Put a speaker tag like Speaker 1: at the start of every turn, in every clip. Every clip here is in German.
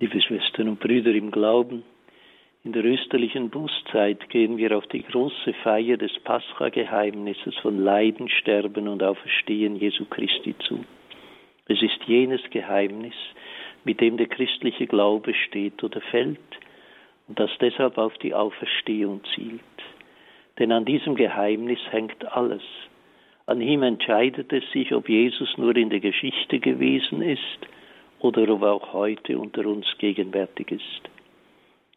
Speaker 1: Liebe Schwestern und Brüder im Glauben, in der österlichen Bußzeit gehen wir auf die große Feier des Pascha-Geheimnisses von Leiden, Sterben und Auferstehen Jesu Christi zu. Es ist jenes Geheimnis, mit dem der christliche Glaube steht oder fällt und das deshalb auf die Auferstehung zielt. Denn an diesem Geheimnis hängt alles. An ihm entscheidet es sich, ob Jesus nur in der Geschichte gewesen ist oder ob auch heute unter uns gegenwärtig ist.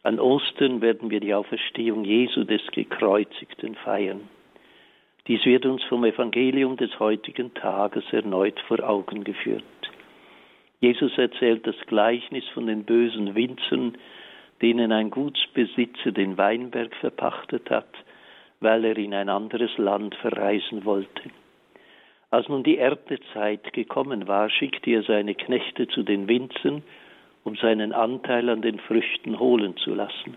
Speaker 1: An Ostern werden wir die Auferstehung Jesu des Gekreuzigten feiern. Dies wird uns vom Evangelium des heutigen Tages erneut vor Augen geführt. Jesus erzählt das Gleichnis von den bösen Winzern, denen ein Gutsbesitzer den Weinberg verpachtet hat, weil er in ein anderes Land verreisen wollte. Als nun die Erntezeit gekommen war, schickte er seine Knechte zu den Winzern, um seinen Anteil an den Früchten holen zu lassen.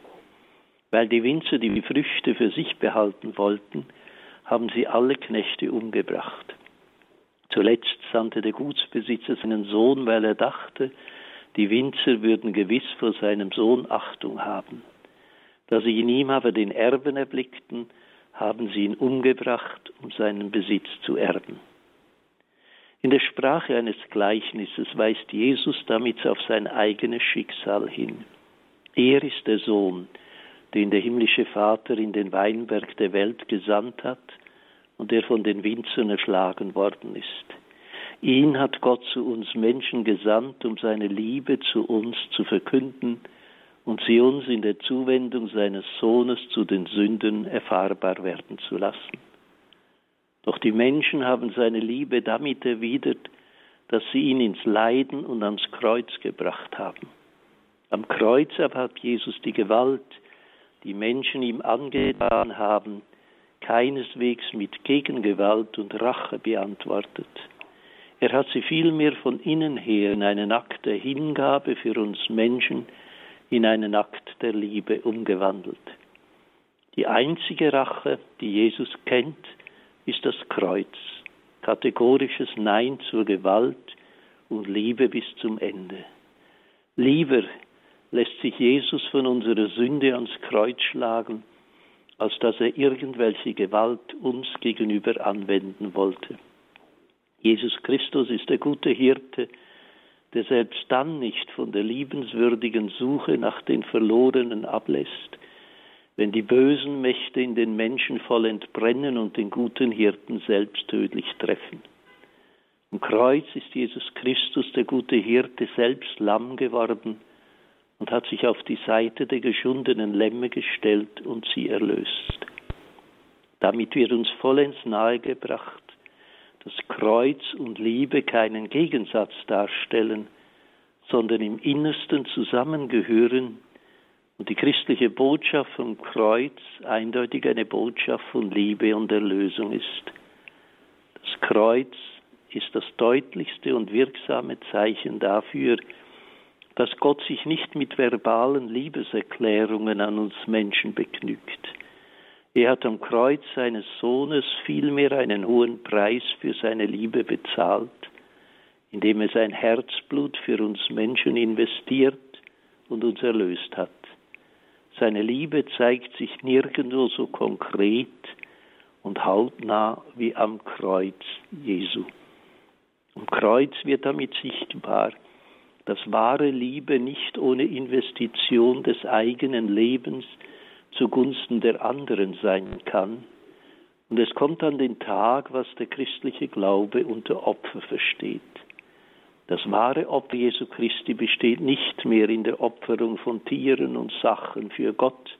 Speaker 1: Weil die Winzer die Früchte für sich behalten wollten, haben sie alle Knechte umgebracht. Zuletzt sandte der Gutsbesitzer seinen Sohn, weil er dachte, die Winzer würden gewiss vor seinem Sohn Achtung haben. Da sie in ihm aber den Erben erblickten, haben sie ihn umgebracht, um seinen Besitz zu erben. In der Sprache eines Gleichnisses weist Jesus damit auf sein eigenes Schicksal hin. Er ist der Sohn, den der himmlische Vater in den Weinberg der Welt gesandt hat und der von den Winzern erschlagen worden ist. Ihn hat Gott zu uns Menschen gesandt, um seine Liebe zu uns zu verkünden und sie uns in der Zuwendung seines Sohnes zu den Sünden erfahrbar werden zu lassen. Doch die Menschen haben seine Liebe damit erwidert, dass sie ihn ins Leiden und ans Kreuz gebracht haben. Am Kreuz aber hat Jesus die Gewalt, die Menschen ihm angetan haben, keineswegs mit Gegengewalt und Rache beantwortet. Er hat sie vielmehr von innen her in einen Akt der Hingabe für uns Menschen, in einen Akt der Liebe umgewandelt. Die einzige Rache, die Jesus kennt, ist das Kreuz, kategorisches Nein zur Gewalt und Liebe bis zum Ende. Lieber lässt sich Jesus von unserer Sünde ans Kreuz schlagen, als dass er irgendwelche Gewalt uns gegenüber anwenden wollte. Jesus Christus ist der gute Hirte, der selbst dann nicht von der liebenswürdigen Suche nach den Verlorenen ablässt, wenn die bösen Mächte in den Menschen vollend brennen und den guten Hirten selbst tödlich treffen. Am Kreuz ist Jesus Christus, der gute Hirte, selbst Lamm geworden und hat sich auf die Seite der geschundenen Lämme gestellt und sie erlöst. Damit wird uns vollends nahegebracht, dass Kreuz und Liebe keinen Gegensatz darstellen, sondern im Innersten zusammengehören und die christliche Botschaft vom Kreuz eindeutig eine Botschaft von Liebe und Erlösung ist. Das Kreuz ist das deutlichste und wirksame Zeichen dafür, dass Gott sich nicht mit verbalen Liebeserklärungen an uns Menschen begnügt. Er hat am Kreuz seines Sohnes vielmehr einen hohen Preis für seine Liebe bezahlt, indem er sein Herzblut für uns Menschen investiert und uns erlöst hat. Seine Liebe zeigt sich nirgendwo so konkret und hautnah wie am Kreuz Jesu. Am Kreuz wird damit sichtbar, dass wahre Liebe nicht ohne Investition des eigenen Lebens zugunsten der anderen sein kann. Und es kommt an den Tag, was der christliche Glaube unter Opfer versteht. Das wahre Opfer Jesu Christi besteht nicht mehr in der Opferung von Tieren und Sachen für Gott,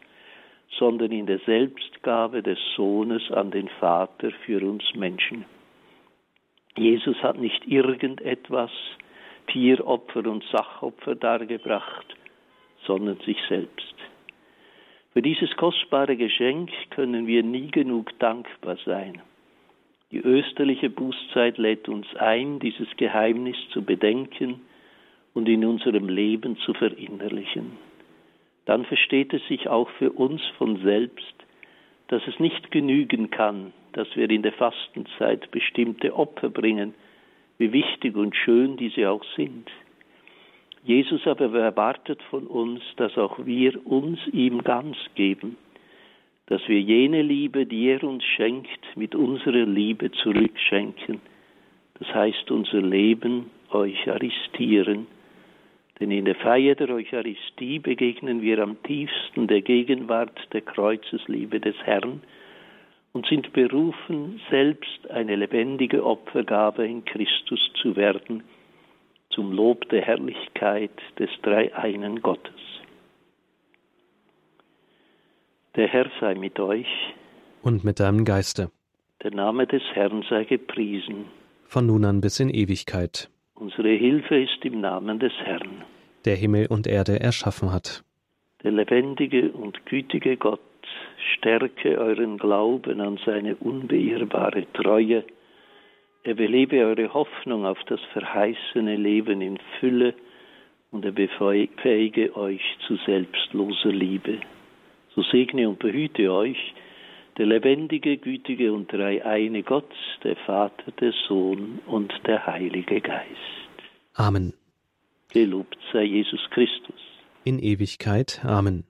Speaker 1: sondern in der Selbstgabe des Sohnes an den Vater für uns Menschen. Jesus hat nicht irgendetwas, Tieropfer und Sachopfer dargebracht, sondern sich selbst. Für dieses kostbare Geschenk können wir nie genug dankbar sein. Die österliche Bußzeit lädt uns ein, dieses Geheimnis zu bedenken und in unserem Leben zu verinnerlichen. Dann versteht es sich auch für uns von selbst, dass es nicht genügen kann, dass wir in der Fastenzeit bestimmte Opfer bringen, wie wichtig und schön diese auch sind. Jesus aber erwartet von uns, dass auch wir uns ihm ganz geben, dass wir jene Liebe, die er uns schenkt, mit unserer Liebe zurückschenken. Das heißt, unser Leben eucharistieren. Denn in der Feier der Eucharistie begegnen wir am tiefsten der Gegenwart der Kreuzesliebe des Herrn und sind berufen, selbst eine lebendige Opfergabe in Christus zu werden, zum Lob der Herrlichkeit des dreieinen Gottes. Der Herr sei mit euch.
Speaker 2: Und mit deinem Geiste.
Speaker 1: Der Name des Herrn sei gepriesen.
Speaker 2: Von nun an bis in Ewigkeit.
Speaker 1: Unsere Hilfe ist im Namen des Herrn.
Speaker 2: Der Himmel und Erde erschaffen hat.
Speaker 1: Der lebendige und gütige Gott stärke euren Glauben an seine unbeirrbare Treue er belebe eure Hoffnung auf das verheißene Leben in Fülle und er befähige euch zu selbstloser Liebe. So segne und behüte euch der lebendige, gütige und dreieine Gott, der Vater, der Sohn und der Heilige Geist.
Speaker 2: Amen.
Speaker 1: Gelobt sei Jesus Christus.
Speaker 2: In Ewigkeit. Amen.